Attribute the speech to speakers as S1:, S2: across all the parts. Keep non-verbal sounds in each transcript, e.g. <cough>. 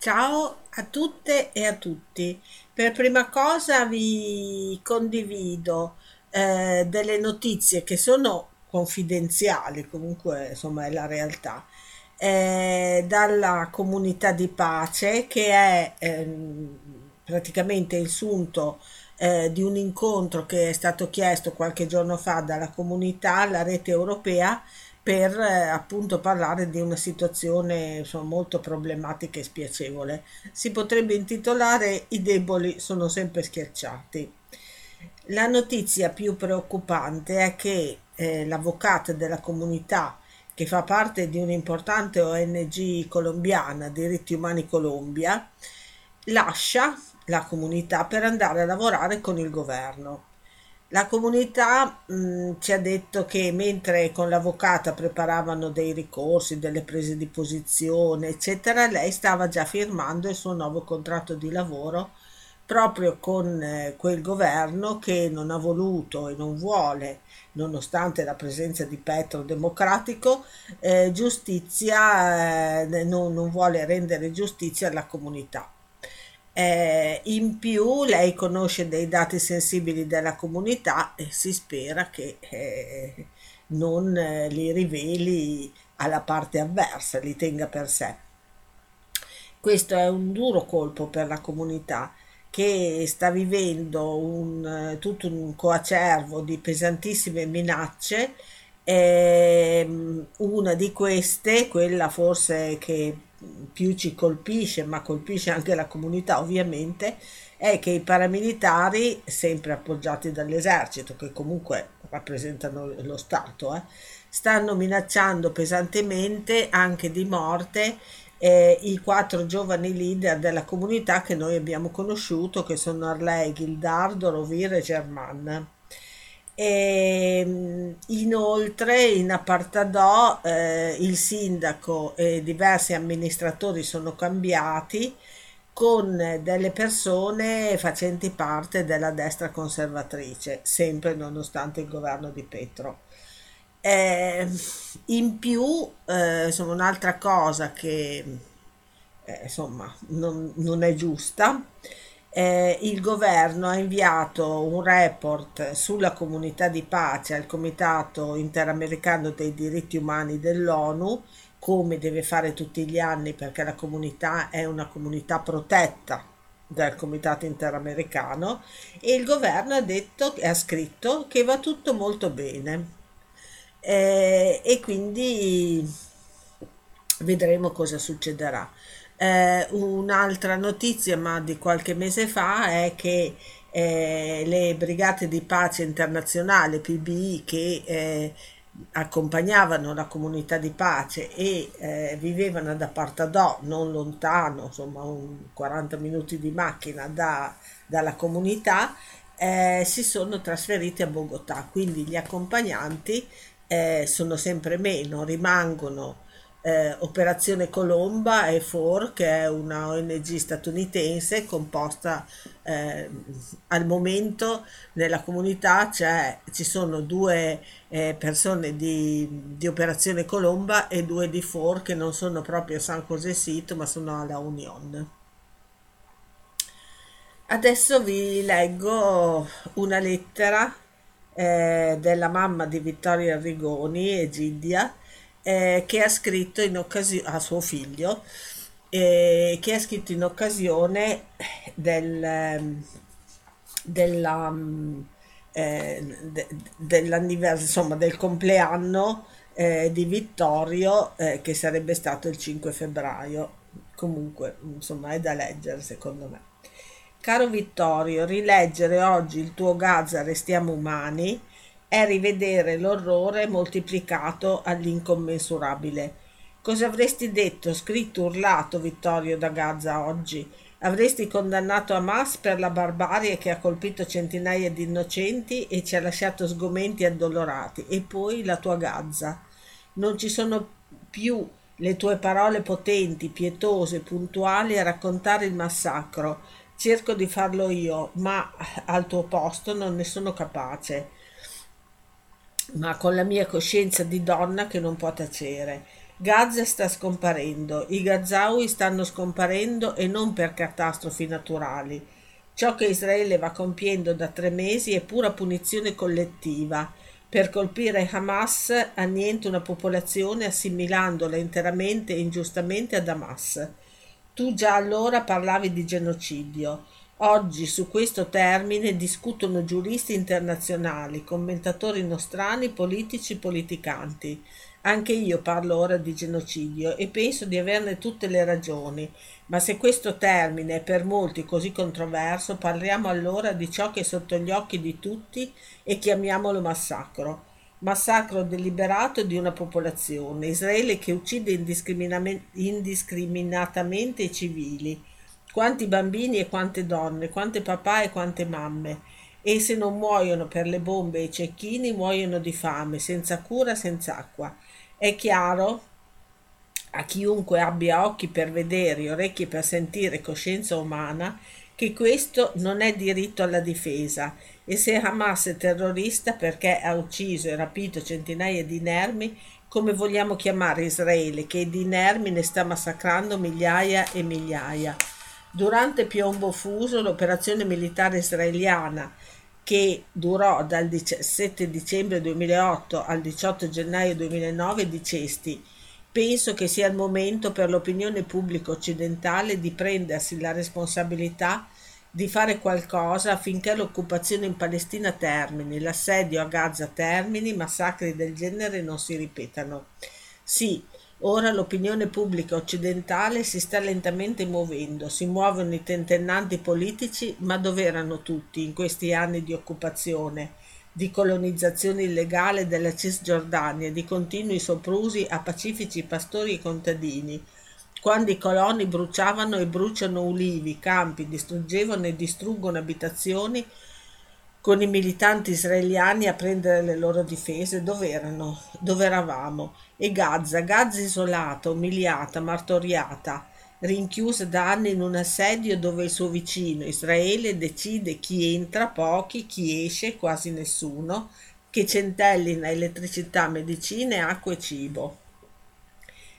S1: Ciao a tutte e a tutti. Per prima cosa vi condivido eh, delle notizie che sono confidenziali, comunque insomma è la realtà, eh, dalla comunità di pace che è ehm, praticamente il sunto eh, di un incontro che è stato chiesto qualche giorno fa dalla comunità alla rete europea per eh, appunto parlare di una situazione insomma, molto problematica e spiacevole. Si potrebbe intitolare I deboli sono sempre schiacciati. La notizia più preoccupante è che eh, l'avvocato della comunità che fa parte di un'importante ONG colombiana, Diritti Umani Colombia, lascia la comunità per andare a lavorare con il governo. La comunità mh, ci ha detto che mentre con l'avvocata preparavano dei ricorsi, delle prese di posizione, eccetera, lei stava già firmando il suo nuovo contratto di lavoro proprio con eh, quel governo che non ha voluto e non vuole, nonostante la presenza di Petro democratico, eh, giustizia, eh, non, non vuole rendere giustizia alla comunità. Eh, in più lei conosce dei dati sensibili della comunità e si spera che eh, non eh, li riveli alla parte avversa, li tenga per sé. Questo è un duro colpo per la comunità che sta vivendo un, tutto un coacervo di pesantissime minacce. Ehm, una di queste, quella forse che più ci colpisce, ma colpisce anche la comunità ovviamente, è che i paramilitari, sempre appoggiati dall'esercito, che comunque rappresentano lo Stato, eh, stanno minacciando pesantemente anche di morte eh, i quattro giovani leader della comunità che noi abbiamo conosciuto, che sono Arlei, Gildardo, Rovira e German. E, ehm, inoltre in Apartadò eh, il sindaco e diversi amministratori sono cambiati con delle persone facenti parte della destra conservatrice, sempre nonostante il governo di Petro. Eh, in più, eh, insomma, un'altra cosa che eh, insomma non, non è giusta eh, il governo ha inviato un report sulla comunità di pace al Comitato Interamericano dei diritti umani dell'ONU, come deve fare tutti gli anni perché la comunità è una comunità protetta dal Comitato Interamericano e il governo ha detto ha scritto che va tutto molto bene eh, e quindi vedremo cosa succederà. Eh, un'altra notizia, ma di qualche mese fa, è che eh, le brigate di pace internazionali, PBI, che eh, accompagnavano la comunità di pace e eh, vivevano ad Apartadò, non lontano, insomma un 40 minuti di macchina da, dalla comunità, eh, si sono trasferiti a Bogotà, quindi gli accompagnanti eh, sono sempre meno, rimangono eh, Operazione Colomba e FOR, che è una ONG statunitense composta eh, al momento nella comunità c'è, ci sono due eh, persone di, di, Operazione Colomba e due di FOR che non sono proprio a San José Sito ma sono alla Union. Adesso vi leggo una lettera eh, della mamma di Vittorio Rigoni, Egidia, eh, che ha scritto in occasione a suo figlio, eh, che ha scritto in occasione del, ehm, della, eh, de, insomma, del compleanno eh, di Vittorio, eh, che sarebbe stato il 5 febbraio. Comunque, insomma, è da leggere secondo me. Caro Vittorio, rileggere oggi il tuo Gaza Restiamo Umani è rivedere l'orrore moltiplicato all'incommensurabile. Cosa avresti detto, scritto, urlato Vittorio da Gaza oggi? Avresti condannato Hamas per la barbarie che ha colpito centinaia di innocenti e ci ha lasciato sgomenti e addolorati. E poi la tua Gaza. Non ci sono più le tue parole potenti, pietose, puntuali a raccontare il massacro. Cerco di farlo io, ma al tuo posto non ne sono capace ma con la mia coscienza di donna che non può tacere. Gaza sta scomparendo, i Gazawi stanno scomparendo e non per catastrofi naturali. Ciò che Israele va compiendo da tre mesi è pura punizione collettiva. Per colpire Hamas annienta una popolazione assimilandola interamente e ingiustamente ad Hamas. Tu già allora parlavi di genocidio. Oggi su questo termine discutono giuristi internazionali, commentatori nostrani, politici, politicanti. Anche io parlo ora di genocidio e penso di averne tutte le ragioni, ma se questo termine è per molti così controverso, parliamo allora di ciò che è sotto gli occhi di tutti e chiamiamolo massacro. Massacro deliberato di una popolazione, Israele che uccide indiscriminatamente i civili. Quanti bambini e quante donne, quante papà e quante mamme. E se non muoiono per le bombe e i cecchini, muoiono di fame, senza cura, senza acqua. È chiaro a chiunque abbia occhi per vedere, orecchie per sentire, coscienza umana, che questo non è diritto alla difesa e se Hamas è terrorista perché ha ucciso e rapito centinaia di inermi, come vogliamo chiamare Israele che di inermi ne sta massacrando migliaia e migliaia. Durante Piombo Fuso, l'operazione militare israeliana che durò dal 17 dicembre 2008 al 18 gennaio 2009 dicesti Penso che sia il momento per l'opinione pubblica occidentale di prendersi la responsabilità di fare qualcosa affinché l'occupazione in Palestina termini, l'assedio a Gaza termini, massacri del genere non si ripetano. Sì, Ora l'opinione pubblica occidentale si sta lentamente muovendo, si muovono i tentennanti politici, ma dove erano tutti in questi anni di occupazione, di colonizzazione illegale della Cisgiordania, di continui soprusi a pacifici pastori e contadini, quando i coloni bruciavano e bruciano ulivi, campi, distruggevano e distruggono abitazioni, con i militanti israeliani a prendere le loro difese, dove erano? Dove eravamo? E Gaza, Gaza isolata, umiliata, martoriata, rinchiusa da anni in un assedio dove il suo vicino, Israele, decide chi entra, pochi, chi esce, quasi nessuno, che centellina elettricità, medicine, acqua e cibo.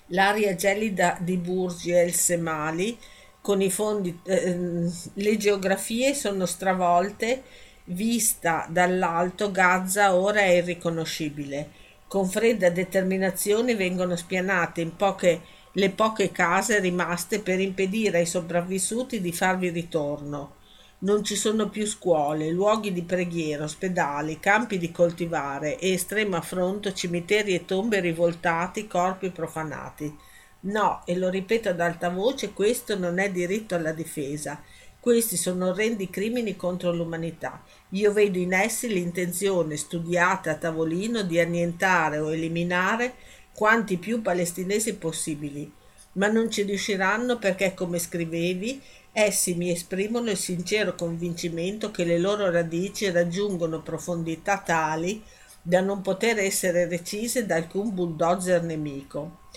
S1: L'aria gelida di Burgi e el Semali, con i fondi, eh, le geografie sono stravolte Vista dall'alto, Gaza ora è irriconoscibile. Con fredda determinazione vengono spianate in poche, le poche case rimaste per impedire ai sopravvissuti di farvi ritorno. Non ci sono più scuole, luoghi di preghiera, ospedali, campi di coltivare e estremo affronto cimiteri e tombe rivoltati, corpi profanati. No, e lo ripeto ad alta voce, questo non è diritto alla difesa. Questi sono orrendi crimini contro l'umanità. Io vedo in essi l'intenzione studiata a tavolino di annientare o eliminare quanti più palestinesi possibili, ma non ci riusciranno perché, come scrivevi, essi mi esprimono il sincero convincimento che le loro radici raggiungono profondità tali da non poter essere recise da alcun bulldozer nemico.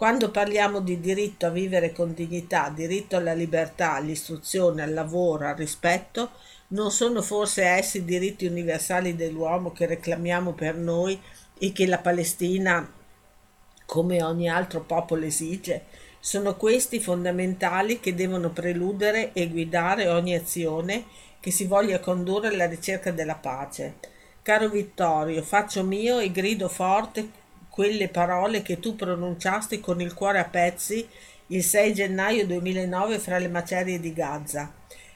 S1: Quando parliamo di diritto a vivere con dignità, diritto alla libertà, all'istruzione, al lavoro, al rispetto, non sono forse essi diritti universali dell'uomo che reclamiamo per noi e che la Palestina, come ogni altro popolo, esige? Sono questi fondamentali che devono preludere e guidare ogni azione che si voglia condurre alla ricerca della pace. Caro Vittorio, faccio mio e grido forte quelle parole che tu pronunciasti con il cuore a pezzi il 6 gennaio 2009 fra le macerie di Gaza.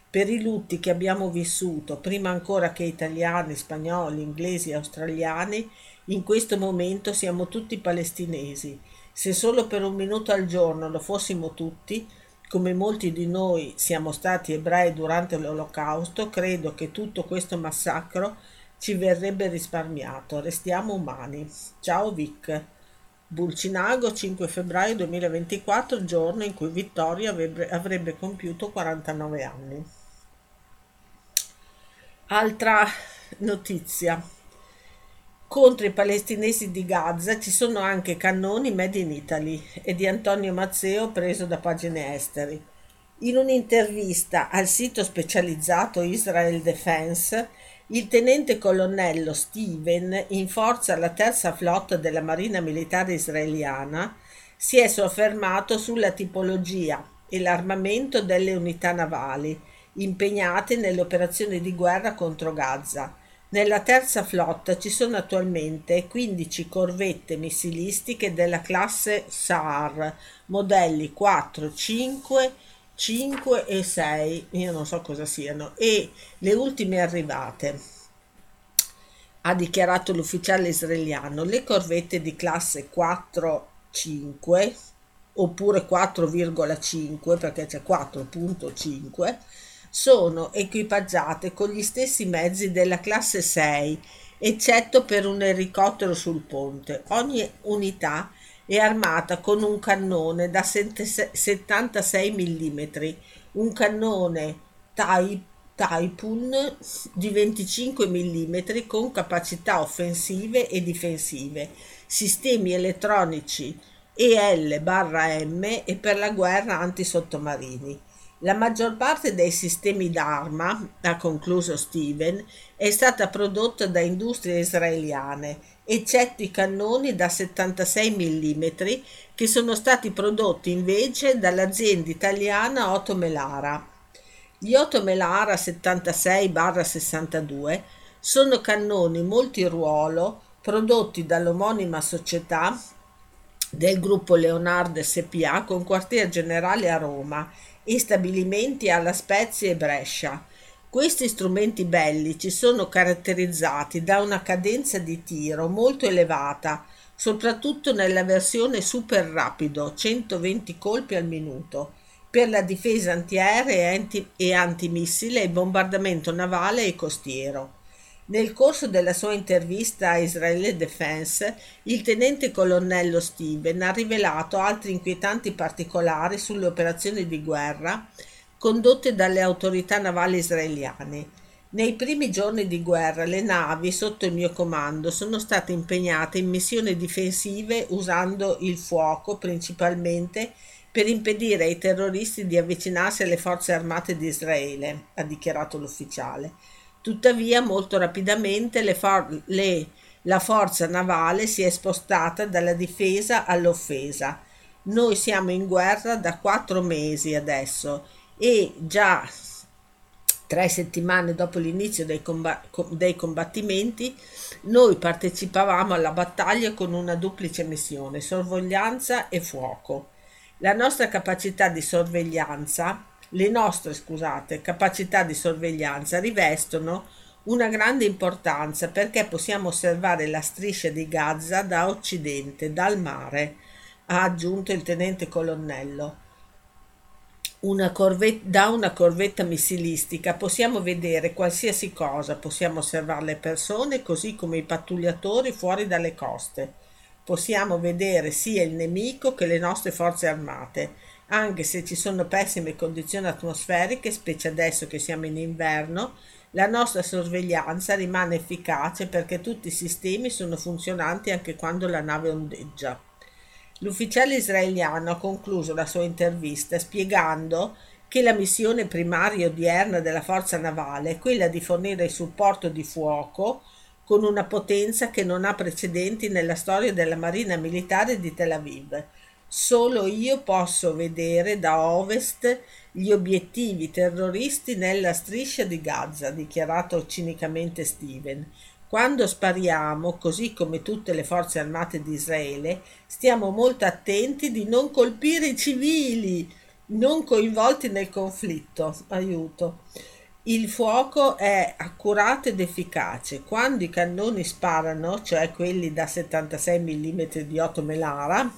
S1: Per i lutti che abbiamo vissuto, prima ancora che italiani, spagnoli, inglesi e australiani, in questo momento siamo tutti palestinesi. Se solo per un minuto al giorno lo fossimo tutti, come molti di noi siamo stati ebrei durante l'Olocausto, credo che tutto questo massacro ci verrebbe risparmiato. Restiamo umani. Ciao Vic. Bulcinago 5 febbraio 2024, giorno in cui Vittorio avrebbe, avrebbe compiuto 49 anni. Altra notizia. Contro i palestinesi di Gaza ci sono anche cannoni made in Italy e di Antonio Mazzeo preso da pagine esteri. In un'intervista al sito specializzato Israel Defense, il tenente colonnello Steven, in forza alla terza flotta della Marina Militare Israeliana, si è soffermato sulla tipologia e l'armamento delle unità navali impegnate nelle operazioni di guerra contro Gaza. Nella terza flotta ci sono attualmente 15 corvette missilistiche della classe SAR, modelli 4, 5, 5 e 6, io non so cosa siano, e le ultime arrivate. Ha dichiarato l'ufficiale israeliano, le corvette di classe 4, 5 oppure 4,5 perché c'è 4.5 sono equipaggiate con gli stessi mezzi della classe 6, eccetto per un elicottero sul ponte. Ogni unità è armata con un cannone da 76 mm, un cannone Taipun di 25 mm con capacità offensive e difensive, sistemi elettronici EL-M e per la guerra antisottomarini. La maggior parte dei sistemi d'arma, ha concluso Steven, è stata prodotta da industrie israeliane, eccetto i cannoni da 76 mm che sono stati prodotti invece dall'azienda italiana Otto Melara. Gli Otto Melara 76-62 sono cannoni multiruolo prodotti dall'omonima società del gruppo Leonardo SPA con quartier generale a Roma e stabilimenti alla Spezia e Brescia. Questi strumenti bellici sono caratterizzati da una cadenza di tiro molto elevata, soprattutto nella versione super rapido, 120 colpi al minuto, per la difesa antiaerea e, anti- antimissile e bombardamento navale e costiero. Nel corso della sua intervista a Israele Defense, il tenente colonnello Steven ha rivelato altri inquietanti particolari sulle operazioni di guerra condotte dalle autorità navali israeliane. Nei primi giorni di guerra le navi sotto il mio comando sono state impegnate in missioni difensive usando il fuoco principalmente per impedire ai terroristi di avvicinarsi alle forze armate di Israele, ha dichiarato l'ufficiale. Tuttavia, molto rapidamente le for- le, la forza navale si è spostata dalla difesa all'offesa. Noi siamo in guerra da quattro mesi adesso e già tre settimane dopo l'inizio dei, comb- dei combattimenti noi partecipavamo alla battaglia con una duplice missione, sorveglianza e fuoco. La nostra capacità di sorveglianza le nostre, scusate, capacità di sorveglianza rivestono una grande importanza perché possiamo osservare la striscia di Gaza da occidente, dal mare, ha aggiunto il tenente colonnello. Una corvetta, da una corvetta missilistica possiamo vedere qualsiasi cosa, possiamo osservare le persone così come i pattugliatori fuori dalle coste. Possiamo vedere sia il nemico che le nostre forze armate anche se ci sono pessime condizioni atmosferiche, specie adesso che siamo in inverno, la nostra sorveglianza rimane efficace perché tutti i sistemi sono funzionanti anche quando la nave ondeggia. L'ufficiale israeliano ha concluso la sua intervista spiegando che la missione primaria odierna della forza navale è quella di fornire il supporto di fuoco con una potenza che non ha precedenti nella storia della Marina Militare di Tel Aviv Solo io posso vedere da ovest gli obiettivi terroristi nella striscia di Gaza, ha dichiarato cinicamente Steven. Quando spariamo, così come tutte le forze armate di Israele, stiamo molto attenti di non colpire i civili non coinvolti nel conflitto. Aiuto. Il fuoco è accurato ed efficace. Quando i cannoni sparano, cioè quelli da 76 mm di 8 Melara,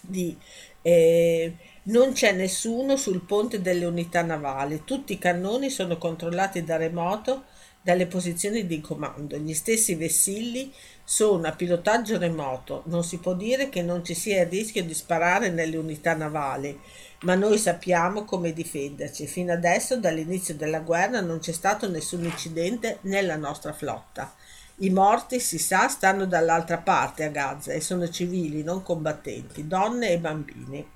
S1: di eh, non c'è nessuno sul ponte delle unità navali, tutti i cannoni sono controllati da remoto dalle posizioni di comando. Gli stessi vessilli sono a pilotaggio remoto. Non si può dire che non ci sia il rischio di sparare nelle unità navali, ma noi sappiamo come difenderci. Fino adesso, dall'inizio della guerra, non c'è stato nessun incidente nella nostra flotta. I morti, si sa, stanno dall'altra parte a Gaza e sono civili, non combattenti, donne e bambini.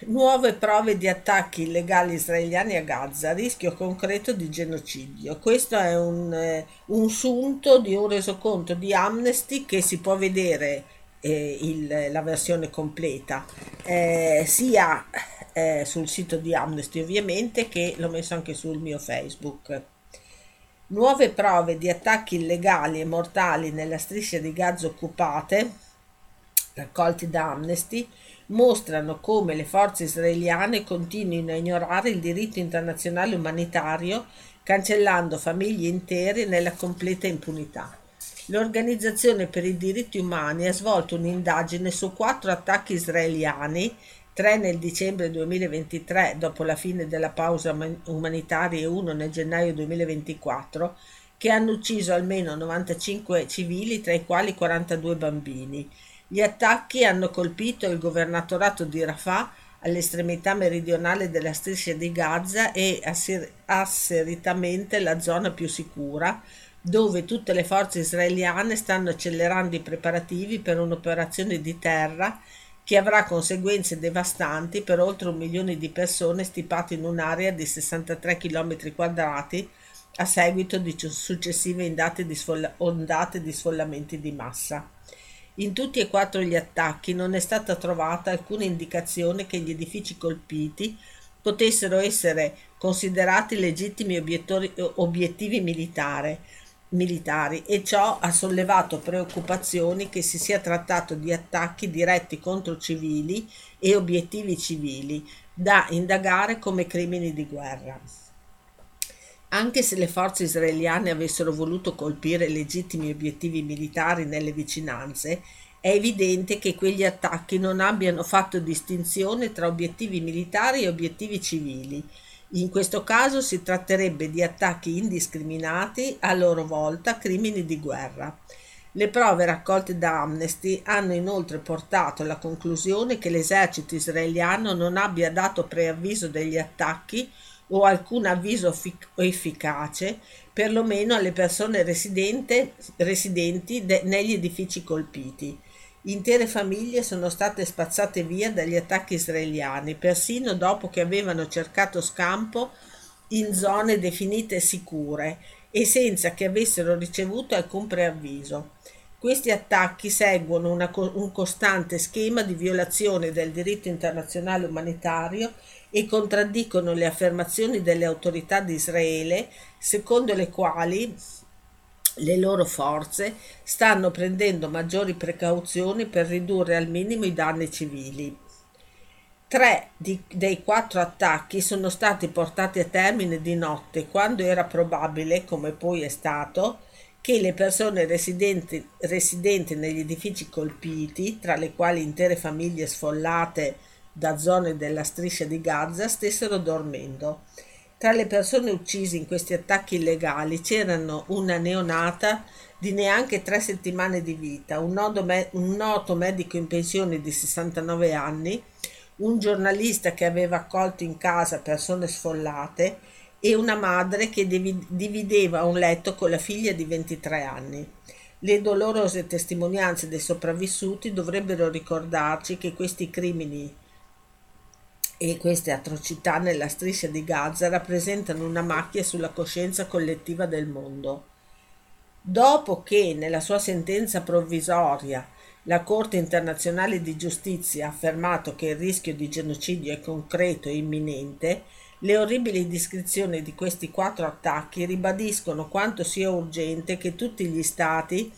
S1: Nuove prove di attacchi illegali israeliani a Gaza, rischio concreto di genocidio. Questo è un, eh, un sunto di un resoconto di Amnesty che si può vedere eh, il, la versione completa, eh, sia eh, sul sito di Amnesty ovviamente che l'ho messo anche sul mio Facebook. Nuove prove di attacchi illegali e mortali nella striscia di Gaza occupate, raccolti da Amnesty, mostrano come le forze israeliane continuino a ignorare il diritto internazionale umanitario, cancellando famiglie intere nella completa impunità. L'Organizzazione per i diritti umani ha svolto un'indagine su quattro attacchi israeliani, tre nel dicembre 2023 dopo la fine della pausa umanitaria e uno nel gennaio 2024, che hanno ucciso almeno 95 civili, tra i quali 42 bambini. Gli attacchi hanno colpito il governatorato di Rafah all'estremità meridionale della striscia di Gaza e asseritamente la zona più sicura, dove tutte le forze israeliane stanno accelerando i preparativi per un'operazione di terra che avrà conseguenze devastanti per oltre un milione di persone stipate in un'area di 63 km quadrati a seguito di successive ondate di sfollamenti di massa. In tutti e quattro gli attacchi non è stata trovata alcuna indicazione che gli edifici colpiti potessero essere considerati legittimi obiettivi militari, militari e ciò ha sollevato preoccupazioni che si sia trattato di attacchi diretti contro civili e obiettivi civili da indagare come crimini di guerra. Anche se le forze israeliane avessero voluto colpire legittimi obiettivi militari nelle vicinanze, è evidente che quegli attacchi non abbiano fatto distinzione tra obiettivi militari e obiettivi civili. In questo caso si tratterebbe di attacchi indiscriminati, a loro volta crimini di guerra. Le prove raccolte da Amnesty hanno inoltre portato alla conclusione che l'esercito israeliano non abbia dato preavviso degli attacchi o alcun avviso efficace perlomeno alle persone residenti de- negli edifici colpiti. Intere famiglie sono state spazzate via dagli attacchi israeliani, persino dopo che avevano cercato scampo in zone definite sicure e senza che avessero ricevuto alcun preavviso. Questi attacchi seguono una, un costante schema di violazione del diritto internazionale umanitario e contraddicono le affermazioni delle autorità di Israele secondo le quali le loro forze stanno prendendo maggiori precauzioni per ridurre al minimo i danni civili. Tre di, dei quattro attacchi sono stati portati a termine di notte, quando era probabile, come poi è stato, che le persone residenti, residenti negli edifici colpiti, tra le quali intere famiglie sfollate da zone della striscia di Gaza stessero dormendo. Tra le persone uccise in questi attacchi illegali c'erano una neonata di neanche tre settimane di vita, un, me- un noto medico in pensione di 69 anni, un giornalista che aveva accolto in casa persone sfollate e una madre che divideva un letto con la figlia di 23 anni. Le dolorose testimonianze dei sopravvissuti dovrebbero ricordarci che questi crimini e queste atrocità nella striscia di Gaza rappresentano una macchia sulla coscienza collettiva del mondo. Dopo che nella sua sentenza provvisoria la Corte internazionale di giustizia ha affermato che il rischio di genocidio è concreto e imminente, le orribili descrizioni di questi quattro attacchi ribadiscono quanto sia urgente che tutti gli Stati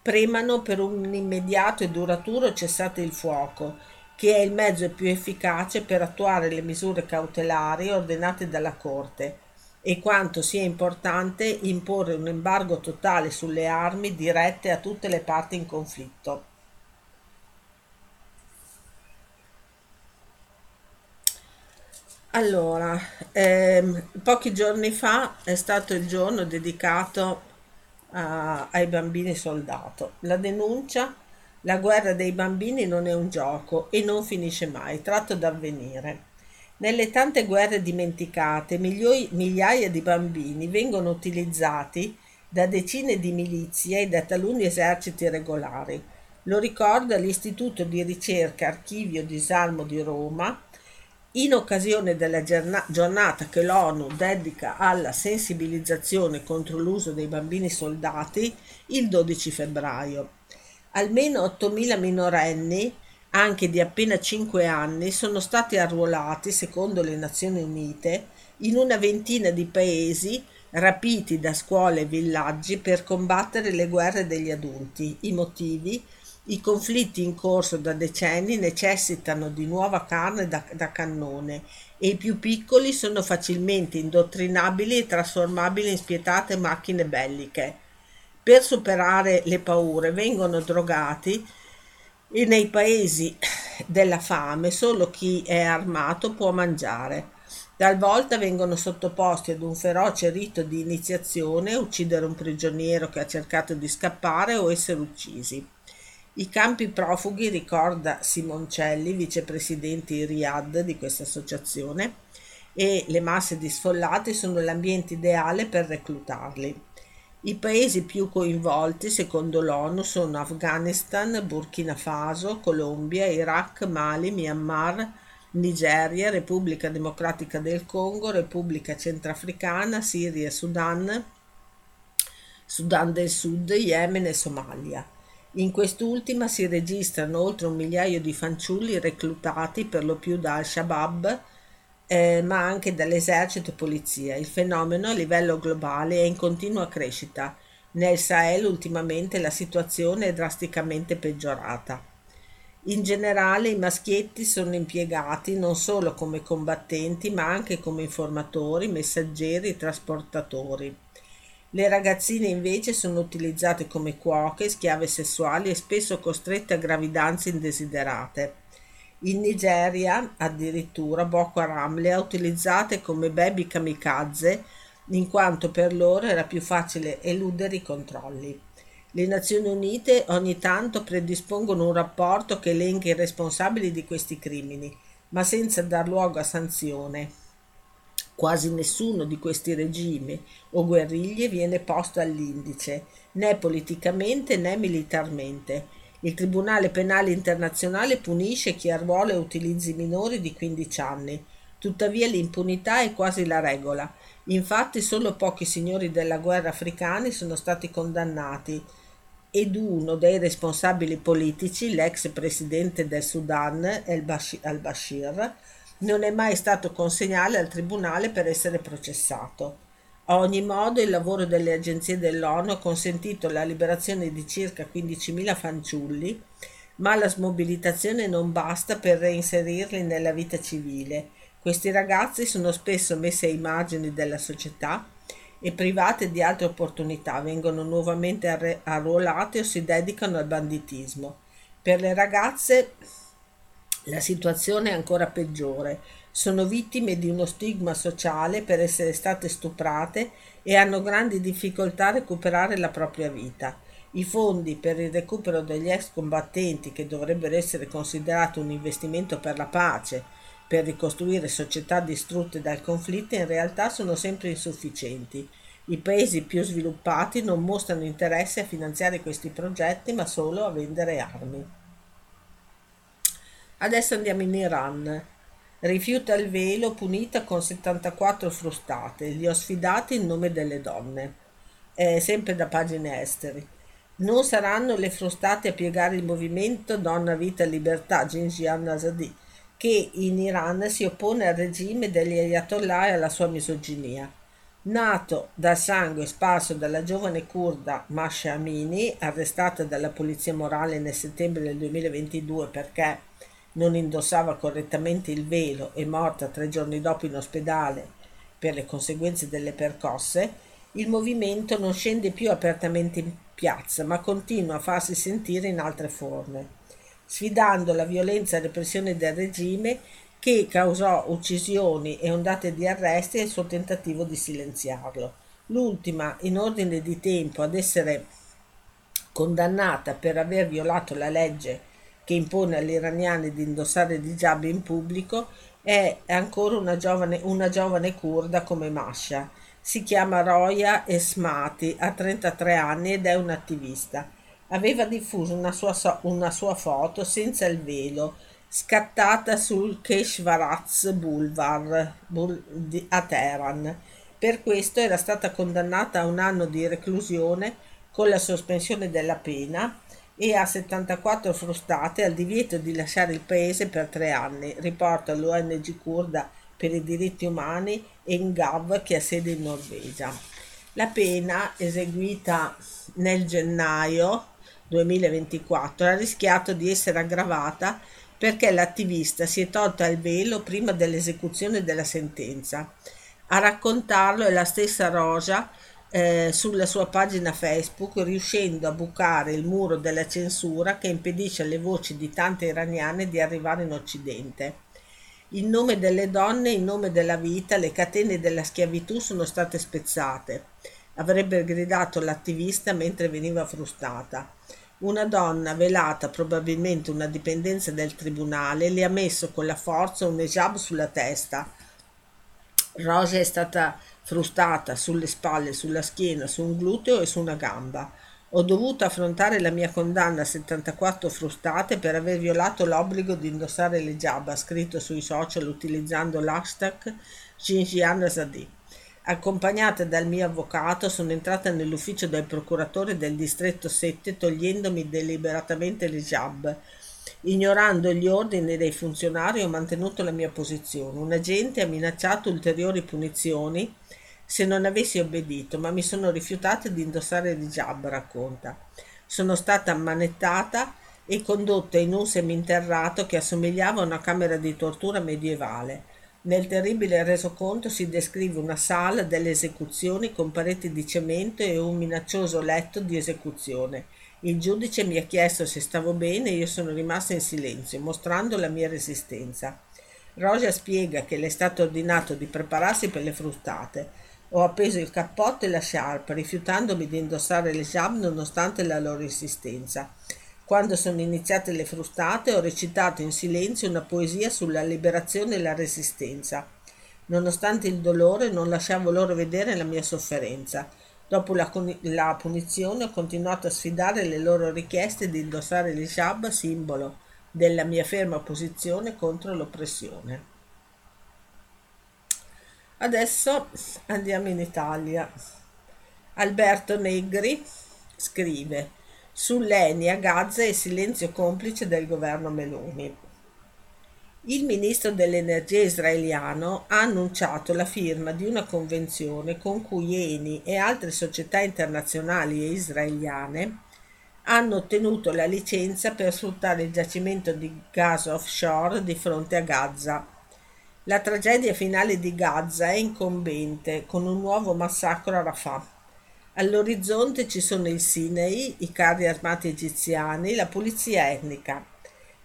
S1: premano per un immediato e duraturo cessate il fuoco che è il mezzo più efficace per attuare le misure cautelari ordinate dalla Corte e quanto sia importante imporre un embargo totale sulle armi dirette a tutte le parti in conflitto. Allora, ehm, pochi giorni fa è stato il giorno dedicato a, ai bambini soldato. La denuncia la guerra dei bambini non è un gioco e non finisce mai, tratto d'avvenire. Nelle tante guerre dimenticate, migliaia di bambini vengono utilizzati da decine di milizie e da taluni eserciti regolari. Lo ricorda l'Istituto di ricerca Archivio Disarmo di Roma in occasione della giornata che l'ONU dedica alla sensibilizzazione contro l'uso dei bambini soldati il 12 febbraio. Almeno 8.000 minorenni, anche di appena 5 anni, sono stati arruolati, secondo le Nazioni Unite, in una ventina di paesi rapiti da scuole e villaggi per combattere le guerre degli adulti. I motivi? I conflitti in corso da decenni necessitano di nuova carne da, da, cannone e i più piccoli sono facilmente indottrinabili e trasformabili in spietate macchine belliche. Per superare le paure vengono drogati e nei paesi della fame solo chi è armato può mangiare. Talvolta vengono sottoposti ad un feroce rito di iniziazione, uccidere un prigioniero che ha cercato di scappare o essere uccisi. I campi profughi, ricorda Simoncelli, vicepresidente Riyadh di questa associazione, e le masse di sfollati sono l'ambiente ideale per reclutarli. I paesi più coinvolti, secondo l'ONU, sono Afghanistan, Burkina Faso, Colombia, Iraq, Mali, Myanmar, Nigeria, Repubblica Democratica del Congo, Repubblica Centrafricana, Siria Sudan, Sudan del Sud, Yemen e Somalia. In quest'ultima si registrano oltre un migliaio di fanciulli reclutati per lo più da Al-Shabaab, eh, ma anche dall'esercito e polizia. Il fenomeno a livello globale è in continua crescita. Nel Sahel ultimamente la situazione è drasticamente peggiorata. In generale i maschietti sono impiegati non solo come combattenti, ma anche come informatori, messaggeri e trasportatori. Le ragazzine invece sono utilizzate come cuoche, schiave sessuali e spesso costrette a gravidanze indesiderate. In Nigeria, addirittura, Boko Haram le ha utilizzate come baby kamikaze, in quanto per loro era più facile eludere i controlli. Le Nazioni Unite ogni tanto predispongono un rapporto che elenca i responsabili di questi crimini, ma senza dar luogo a sanzione. Quasi nessuno di questi regimi o guerriglie viene posto all'indice, né politicamente né militarmente. Il Tribunale Penale Internazionale punisce chi arruola e utilizzi minori di 15 anni. Tuttavia l'impunità è quasi la regola. Infatti solo pochi signori della guerra africani sono stati condannati ed uno dei responsabili politici, l'ex presidente del Sudan, al-Bashir, non è mai stato consegnato al tribunale per essere processato. A ogni modo il lavoro delle agenzie dell'ONU ha consentito la liberazione di circa 15.000 fanciulli, ma la smobilitazione non basta per reinserirli nella vita civile. Questi ragazzi sono spesso messi ai margini della società e privati di altre opportunità, vengono nuovamente arruolati o si dedicano al banditismo. Per le ragazze la situazione è ancora peggiore. Sono vittime di uno stigma sociale per essere state stuprate e hanno grandi difficoltà a recuperare la propria vita. I fondi per il recupero degli ex combattenti, che dovrebbero essere considerati un investimento per la pace, per ricostruire società distrutte dal conflitto, in realtà sono sempre insufficienti. I paesi più sviluppati non mostrano interesse a finanziare questi progetti, ma solo a vendere armi. Adesso andiamo in Iran. Rifiuta il velo, punita con 74 frustate. Li ho sfidati in nome delle donne. È sempre da pagine esteri. Non saranno le frustate a piegare il movimento Donna, Vita, Libertà, Jinjian Azadi, che in Iran si oppone al regime degli ayatollah e alla sua misoginia. Nato dal sangue sparso dalla giovane kurda Masha Amini, arrestata dalla polizia morale nel settembre del 2022 perché non indossava correttamente il velo e morta tre giorni dopo in ospedale per le conseguenze delle percosse, il movimento non scende più apertamente in piazza, ma continua a farsi sentire in altre forme, sfidando la violenza e repressione del regime che causò uccisioni e ondate di arresti e il suo tentativo di silenziarlo. L'ultima, in ordine di tempo, ad essere condannata per aver violato la legge che impone agli iraniani di indossare il hijab in pubblico è ancora una giovane, una giovane kurda come Masha. Si chiama Roya Esmati, ha 33 anni ed è un'attivista. Aveva diffuso una sua, una sua foto senza il velo, scattata sul Keshvaraz Boulevard a Teheran. Per questo era stata condannata a un anno di reclusione con la sospensione della pena e a 74 frustate al divieto di lasciare il paese per tre anni, riporta l'ONG kurda per i diritti umani Engav che ha sede in Norvegia. La pena, eseguita nel gennaio 2024, ha rischiato di essere aggravata perché l'attivista si è tolta il velo prima dell'esecuzione della sentenza. A raccontarlo è la stessa Roja eh, sulla sua pagina Facebook, riuscendo a bucare il muro della censura che impedisce alle voci di tante iraniane di arrivare in Occidente. In nome delle donne, in nome della vita, le catene della schiavitù sono state spezzate, avrebbe gridato l'attivista mentre veniva frustata. Una donna velata, probabilmente una dipendenza del tribunale, le ha messo con la forza un hijab sulla testa. Rosa è stata frustata sulle spalle, sulla schiena, su un gluteo e su una gamba. Ho dovuto affrontare la mia condanna a 74 frustate per aver violato l'obbligo di indossare l'hijab, ha scritto sui social utilizzando l'hashtag Xinjiang. Accompagnata dal mio avvocato sono entrata nell'ufficio del procuratore del distretto 7 togliendomi deliberatamente l'hijab. Ignorando gli ordini dei funzionari ho mantenuto la mia posizione. Un agente ha minacciato ulteriori punizioni se non avessi obbedito, ma mi sono rifiutata di indossare l'hijab, racconta. Sono stata ammanettata e condotta in un seminterrato che assomigliava a una camera di tortura medievale. Nel terribile resoconto si descrive una sala delle esecuzioni con pareti di cemento e un minaccioso letto di esecuzione. Il giudice mi ha chiesto se stavo bene e io sono rimasta in silenzio, mostrando la mia resistenza. Rosa spiega che le è stato ordinato di prepararsi per le frustate. Ho appeso il cappotto e la sciarpa, rifiutandomi di indossare le jab nonostante la loro insistenza. Quando sono iniziate le frustate ho recitato in silenzio una poesia sulla liberazione e la resistenza. Nonostante il dolore non lasciavo loro vedere la mia sofferenza. Dopo la, la punizione ho continuato a sfidare le loro richieste di indossare l'hijab, simbolo della mia ferma posizione contro l'oppressione. Adesso andiamo in Italia. Alberto Negri scrive Sull'ENI a Gaza e silenzio complice del governo Meloni. Il ministro dell'energia israeliano ha annunciato la firma di una convenzione con cui Eni e altre società internazionali e israeliane hanno ottenuto la licenza per sfruttare il giacimento di gas offshore di fronte a Gaza. La tragedia finale di Gaza è incombente con un nuovo massacro a Rafah. All'orizzonte ci sono il Sinai, i carri armati egiziani, la pulizia etnica.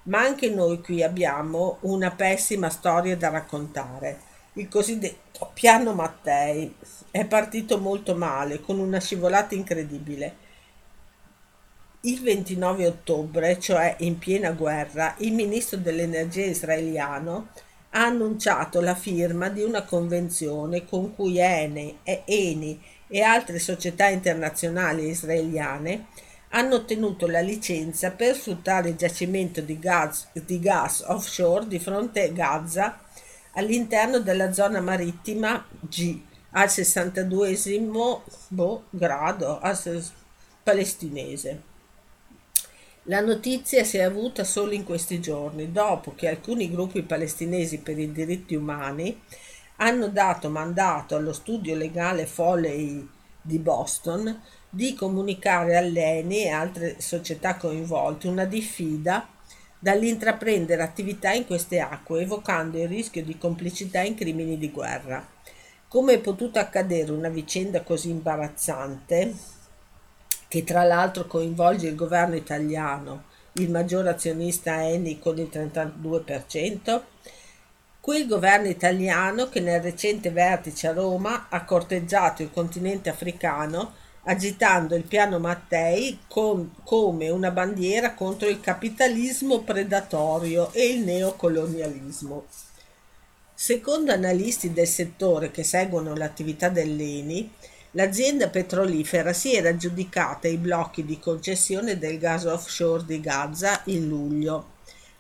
S1: Ma anche noi qui abbiamo una pessima storia da raccontare. Il cosiddetto piano Mattei è partito molto male, con una scivolata incredibile. Il 29 ottobre, cioè in piena guerra, il ministro dell'energia israeliano ha annunciato la firma di una convenzione con cui Eni, Eni e altre società internazionali israeliane hanno ottenuto la licenza per sfruttare il giacimento di gas, di gas offshore di fronte a Gaza all'interno della zona marittima G al 62 boh, grado palestinese. La notizia si è avuta solo in questi giorni, dopo che alcuni gruppi palestinesi per i diritti umani hanno dato mandato allo studio legale Foley di Boston di comunicare all'ENI e altre società coinvolte una diffida dall'intraprendere attività in queste acque, evocando il rischio di complicità in crimini di guerra. Come è potuto accadere una vicenda così imbarazzante, che tra l'altro coinvolge il governo italiano, il maggior azionista Eni con il 32%, Quel governo italiano che nel recente vertice a Roma ha corteggiato il continente africano agitando il piano Mattei con, come una bandiera contro il capitalismo predatorio e il neocolonialismo. Secondo analisti del settore che seguono l'attività dell'ENI, l'azienda petrolifera si era aggiudicata i blocchi di concessione del gas offshore di Gaza in luglio,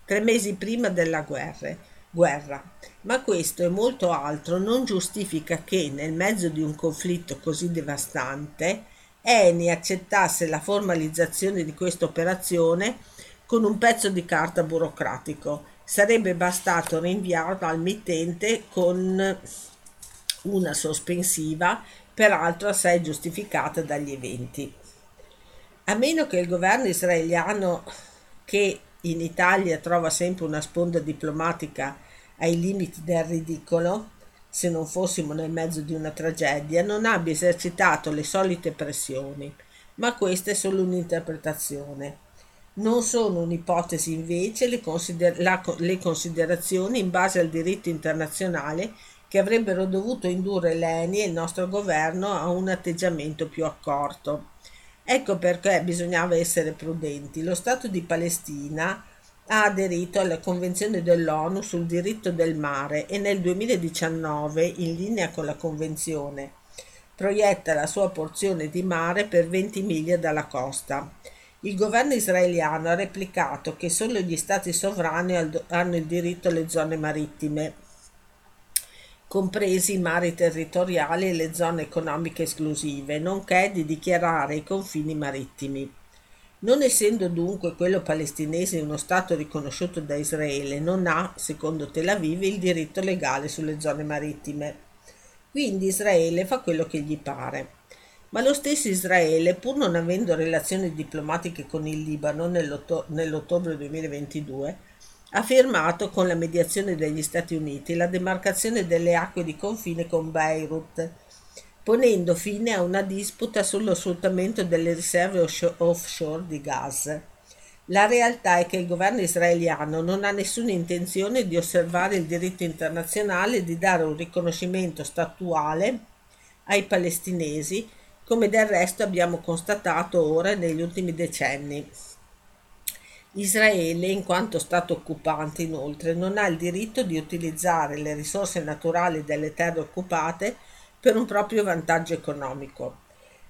S1: tre mesi prima della guerra guerra. Ma questo e molto altro non giustifica che, nel mezzo di un conflitto così devastante, Eni accettasse la formalizzazione di questa operazione con un pezzo di carta burocratico. Sarebbe bastato rinviarlo al mittente con una sospensiva, peraltro assai giustificata dagli eventi. A meno che il governo israeliano, che in Italia trova sempre una sponda diplomatica ai limiti del ridicolo, se non fossimo nel mezzo di una tragedia, non abbia esercitato le solite pressioni, ma questa è solo un'interpretazione. Non sono un'ipotesi invece le, consider- la, le considerazioni in base al diritto internazionale che avrebbero dovuto indurre l'ENI e il nostro governo a un atteggiamento più accorto. Ecco perché bisognava essere prudenti. Lo Stato di Palestina ha aderito alla Convenzione dell'ONU sul diritto del mare e nel 2019, in linea con la Convenzione, proietta la sua porzione di mare per 20 miglia dalla costa. Il governo israeliano ha replicato che solo gli stati sovrani hanno il diritto alle zone marittime compresi i mari territoriali e le zone economiche esclusive, nonché di dichiarare i confini marittimi. Non essendo dunque quello palestinese uno Stato riconosciuto da Israele, non ha, secondo Tel Aviv, il diritto legale sulle zone marittime. Quindi Israele fa quello che gli pare. Ma lo stesso Israele, pur non avendo relazioni diplomatiche con il Libano nell'ottobre 2022, ha firmato con la mediazione degli Stati Uniti la demarcazione delle acque di confine con Beirut, ponendo fine a una disputa sullo sfruttamento delle riserve offshore di gas. La realtà è che il governo israeliano non ha nessuna intenzione di osservare il diritto internazionale e di dare un riconoscimento statuale ai palestinesi, come del resto abbiamo constatato ora negli ultimi decenni. Israele, in quanto Stato occupante, inoltre, non ha il diritto di utilizzare le risorse naturali delle terre occupate per un proprio vantaggio economico,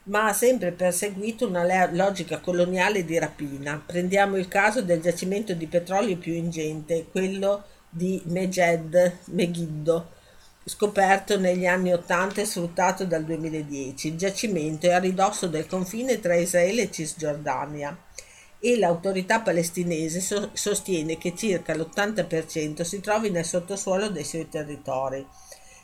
S1: ma ha sempre perseguito una logica coloniale di rapina. Prendiamo il caso del giacimento di petrolio più ingente, quello di Meged, Megiddo, scoperto negli anni 80 e sfruttato dal 2010. Il giacimento è a ridosso del confine tra Israele e Cisgiordania e l'autorità palestinese so- sostiene che circa l'80% si trovi nel sottosuolo dei suoi territori.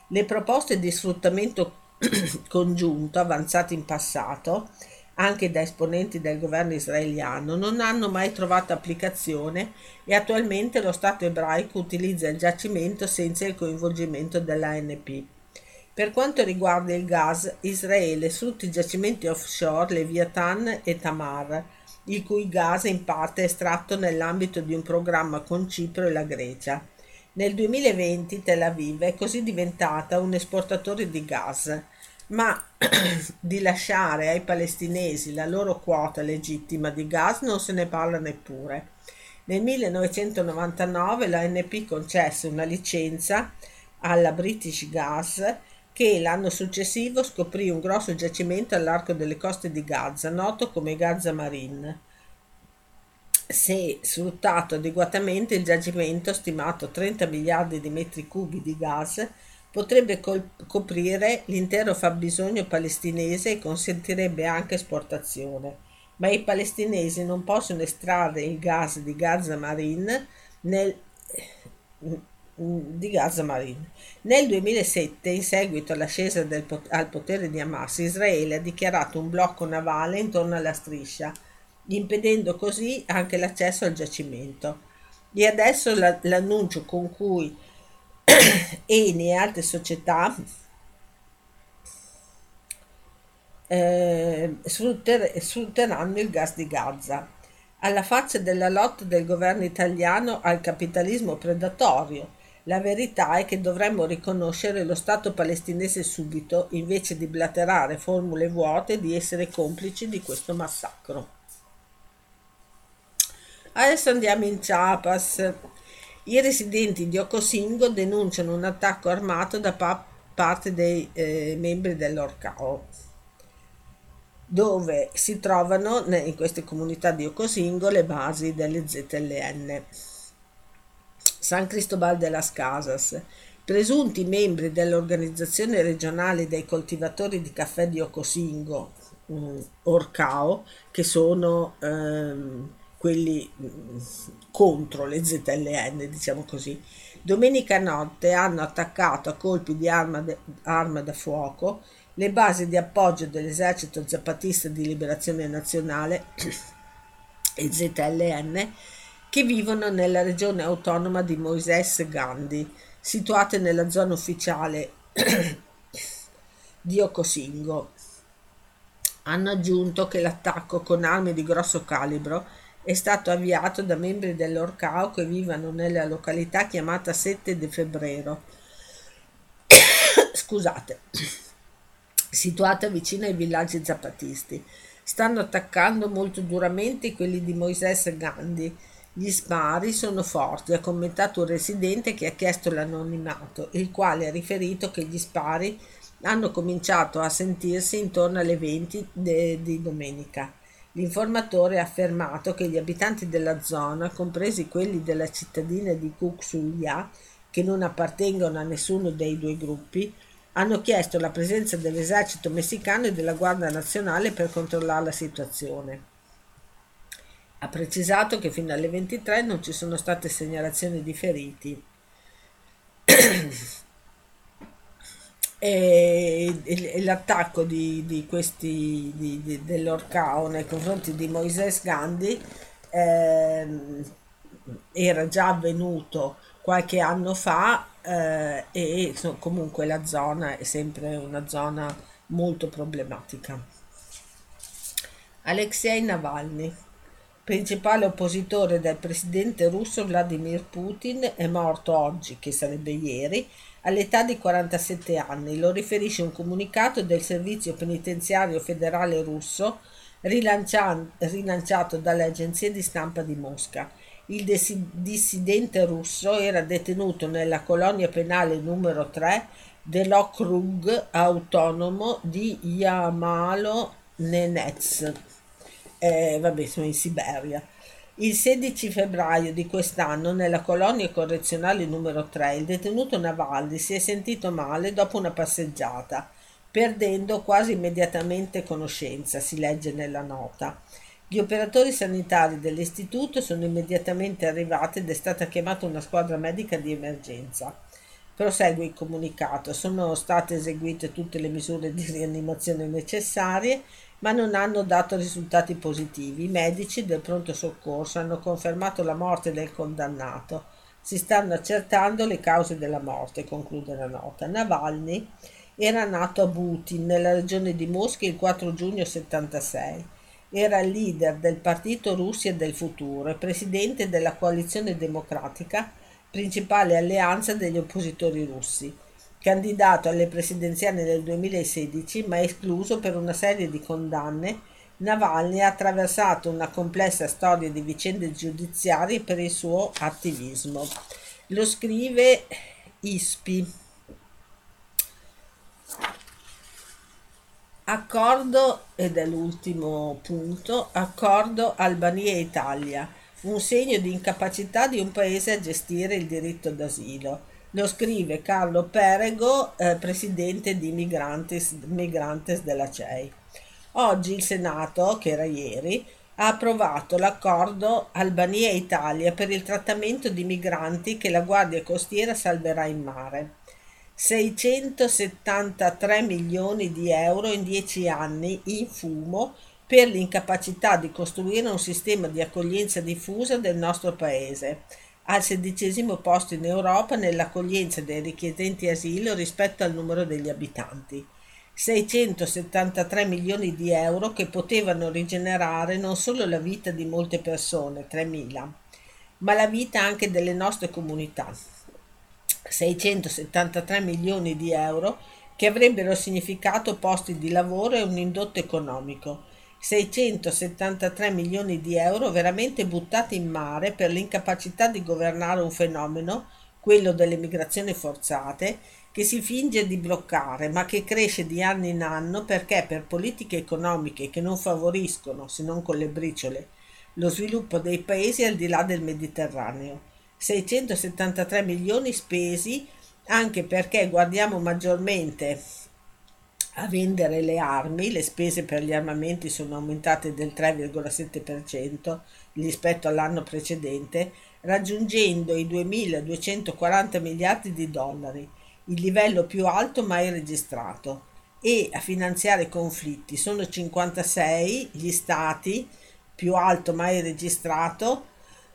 S1: Le proposte di sfruttamento <clears throat> congiunto avanzate in passato, anche da esponenti del governo israeliano, non hanno mai trovato applicazione e attualmente lo Stato ebraico utilizza il giacimento senza il coinvolgimento dell'ANP. Per quanto riguarda il gas, Israele sfrutta i giacimenti offshore Leviathan e Tamar, il cui gas in parte è estratto nell'ambito di un programma con Cipro e la Grecia. Nel 2020 Tel Aviv è così diventata un esportatore di gas, ma <clears throat> di lasciare ai palestinesi la loro quota legittima di gas non se ne parla neppure. Nel 1999 l'ANP concesse una licenza alla British Gas che l'anno successivo scoprì un grosso giacimento all'arco delle coste di Gaza, noto come Gaza Marine. Se sfruttato adeguatamente, il giacimento, stimato 30 miliardi di metri cubi di gas, potrebbe col- coprire l'intero fabbisogno palestinese e consentirebbe anche esportazione. Ma i palestinesi non possono estrarre il gas di Gaza Marine nel, di Gaza Marine. Nel 2007, in seguito all'ascesa del, al potere di Hamas, Israele ha dichiarato un blocco navale intorno alla striscia, impedendo così anche l'accesso al giacimento. E adesso la, l'annuncio con cui <clears throat> Eni e altre società eh, sfrutter, sfrutteranno il gas di Gaza. Alla faccia della lotta del governo italiano al capitalismo predatorio, la verità è che dovremmo riconoscere lo Stato palestinese subito, invece di blaterare formule vuote di essere complici di questo massacro. Adesso andiamo in Chiapas. I residenti di Ocosingo denunciano un attacco armato da pa- parte dei eh, membri dell'Orcao, dove si trovano in queste comunità di Ocosingo le basi delle ZLN. San Cristobal de las Casas, presunti membri dell'organizzazione regionale dei coltivatori di caffè di Ocosingo, um, Orcao, che sono ehm, quelli mm, contro le ZLN, diciamo così. Domenica notte hanno attaccato a colpi di arma, de- arma da fuoco le basi di appoggio dell'esercito zapatista di liberazione nazionale <coughs> e ZLN che vivono nella regione autonoma di Moisés Gandhi, situate nella zona ufficiale di Ocosingo. Hanno aggiunto che l'attacco con armi di grosso calibro è stato avviato da membri dell'Orcao che vivono nella località chiamata Sette di Febbraio. <coughs> Scusate, situata vicino ai villaggi zapatisti. Stanno attaccando molto duramente quelli di Moisés Gandhi. Gli spari sono forti, ha commentato un residente che ha chiesto l'anonimato, il quale ha riferito che gli spari hanno cominciato a sentirsi intorno alle 20 de- di domenica. L'informatore ha affermato che gli abitanti della zona, compresi quelli della cittadina di Cuxulia, che non appartengono a nessuno dei due gruppi, hanno chiesto la presenza dell'esercito messicano e della Guardia Nazionale per controllare la situazione. Ha precisato che fino alle 23 non ci sono state segnalazioni di feriti. <clears throat> e, l'attacco di, di questi di, di, dell'Orcao nei confronti di Moisés Gandhi eh, era già avvenuto qualche anno fa eh, e so, comunque la zona è sempre una zona molto problematica. Alexei Navalny, principale oppositore del presidente russo Vladimir Putin, è morto oggi, che sarebbe ieri, all'età di 47 anni, lo riferisce un comunicato del Servizio Penitenziario Federale russo rilanciato dalle agenzie di stampa di Mosca. Il dissidente russo era detenuto nella colonia penale numero 3 dell'Okrug autonomo di Yamalo-Nenets, eh, vabbè, sono in Siberia. Il 16 febbraio di quest'anno, nella colonia correzionale numero 3, il detenuto Navalny si è sentito male dopo una passeggiata, perdendo quasi immediatamente conoscenza, si legge nella nota. Gli operatori sanitari dell'istituto sono immediatamente arrivati ed è stata chiamata una squadra medica di emergenza. Prosegue il comunicato, sono state eseguite tutte le misure di rianimazione necessarie ma non hanno dato risultati positivi. I medici del pronto soccorso hanno confermato la morte del condannato. Si stanno accertando le cause della morte, conclude la nota. Navalny era nato a Butin, nella regione di Mosca, il 4 giugno 76. Era leader del partito Russia del futuro e presidente della coalizione democratica, principale alleanza degli oppositori russi candidato alle presidenziali nel 2016 ma escluso per una serie di condanne, Navalny ha attraversato una complessa storia di vicende giudiziarie per il suo attivismo. Lo scrive ISPI. Accordo, ed è l'ultimo punto, accordo Albania-Italia, un segno di incapacità di un paese a gestire il diritto d'asilo. Lo scrive Carlo Perego, eh, presidente di Migrantes, Migrantes della CEI. Oggi il Senato, che era ieri, ha approvato l'accordo Albania-Italia per il trattamento di migranti che la Guardia Costiera salverà in mare. 673 milioni di euro in 10 anni in fumo per l'incapacità di costruire un sistema di accoglienza diffusa del nostro Paese al sedicesimo posto in Europa nell'accoglienza dei richiedenti asilo rispetto al numero degli abitanti. 673 milioni di euro che potevano rigenerare non solo la vita di molte persone, 3.000, ma la vita anche delle nostre comunità. 673 milioni di euro che avrebbero significato posti di lavoro e un indotto economico 673 milioni di euro veramente buttati in mare per l'incapacità di governare un fenomeno, quello delle migrazioni forzate, che si finge di bloccare ma che cresce di anno in anno perché per politiche economiche che non favoriscono, se non con le briciole, lo sviluppo dei paesi al di là del Mediterraneo. 673 milioni spesi anche perché guardiamo maggiormente a vendere le armi, le spese per gli armamenti sono aumentate del 3,7% rispetto all'anno precedente, raggiungendo i 2.240 miliardi di dollari, il livello più alto mai registrato, e a finanziare conflitti sono 56 gli stati più alto mai registrato,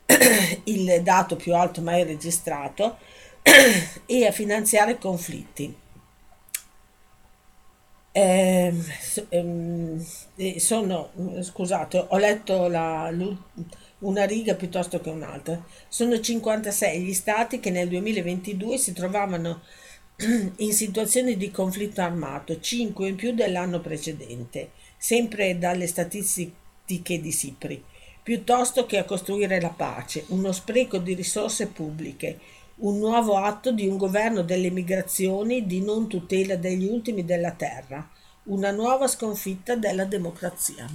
S1: <clears throat> il dato più alto mai registrato, <clears throat> e a finanziare conflitti. Ehm, ehm, sono, scusate, ho letto la, una riga piuttosto che un'altra. Sono 56 gli stati che nel 2022 si trovavano <clears throat> in situazioni di conflitto armato, 5 in più dell'anno precedente, sempre dalle statistiche di SIPRI, piuttosto che a costruire la pace, uno spreco di risorse pubbliche, un nuovo atto di un governo delle migrazioni di non tutela degli ultimi della terra, una nuova sconfitta della democrazia.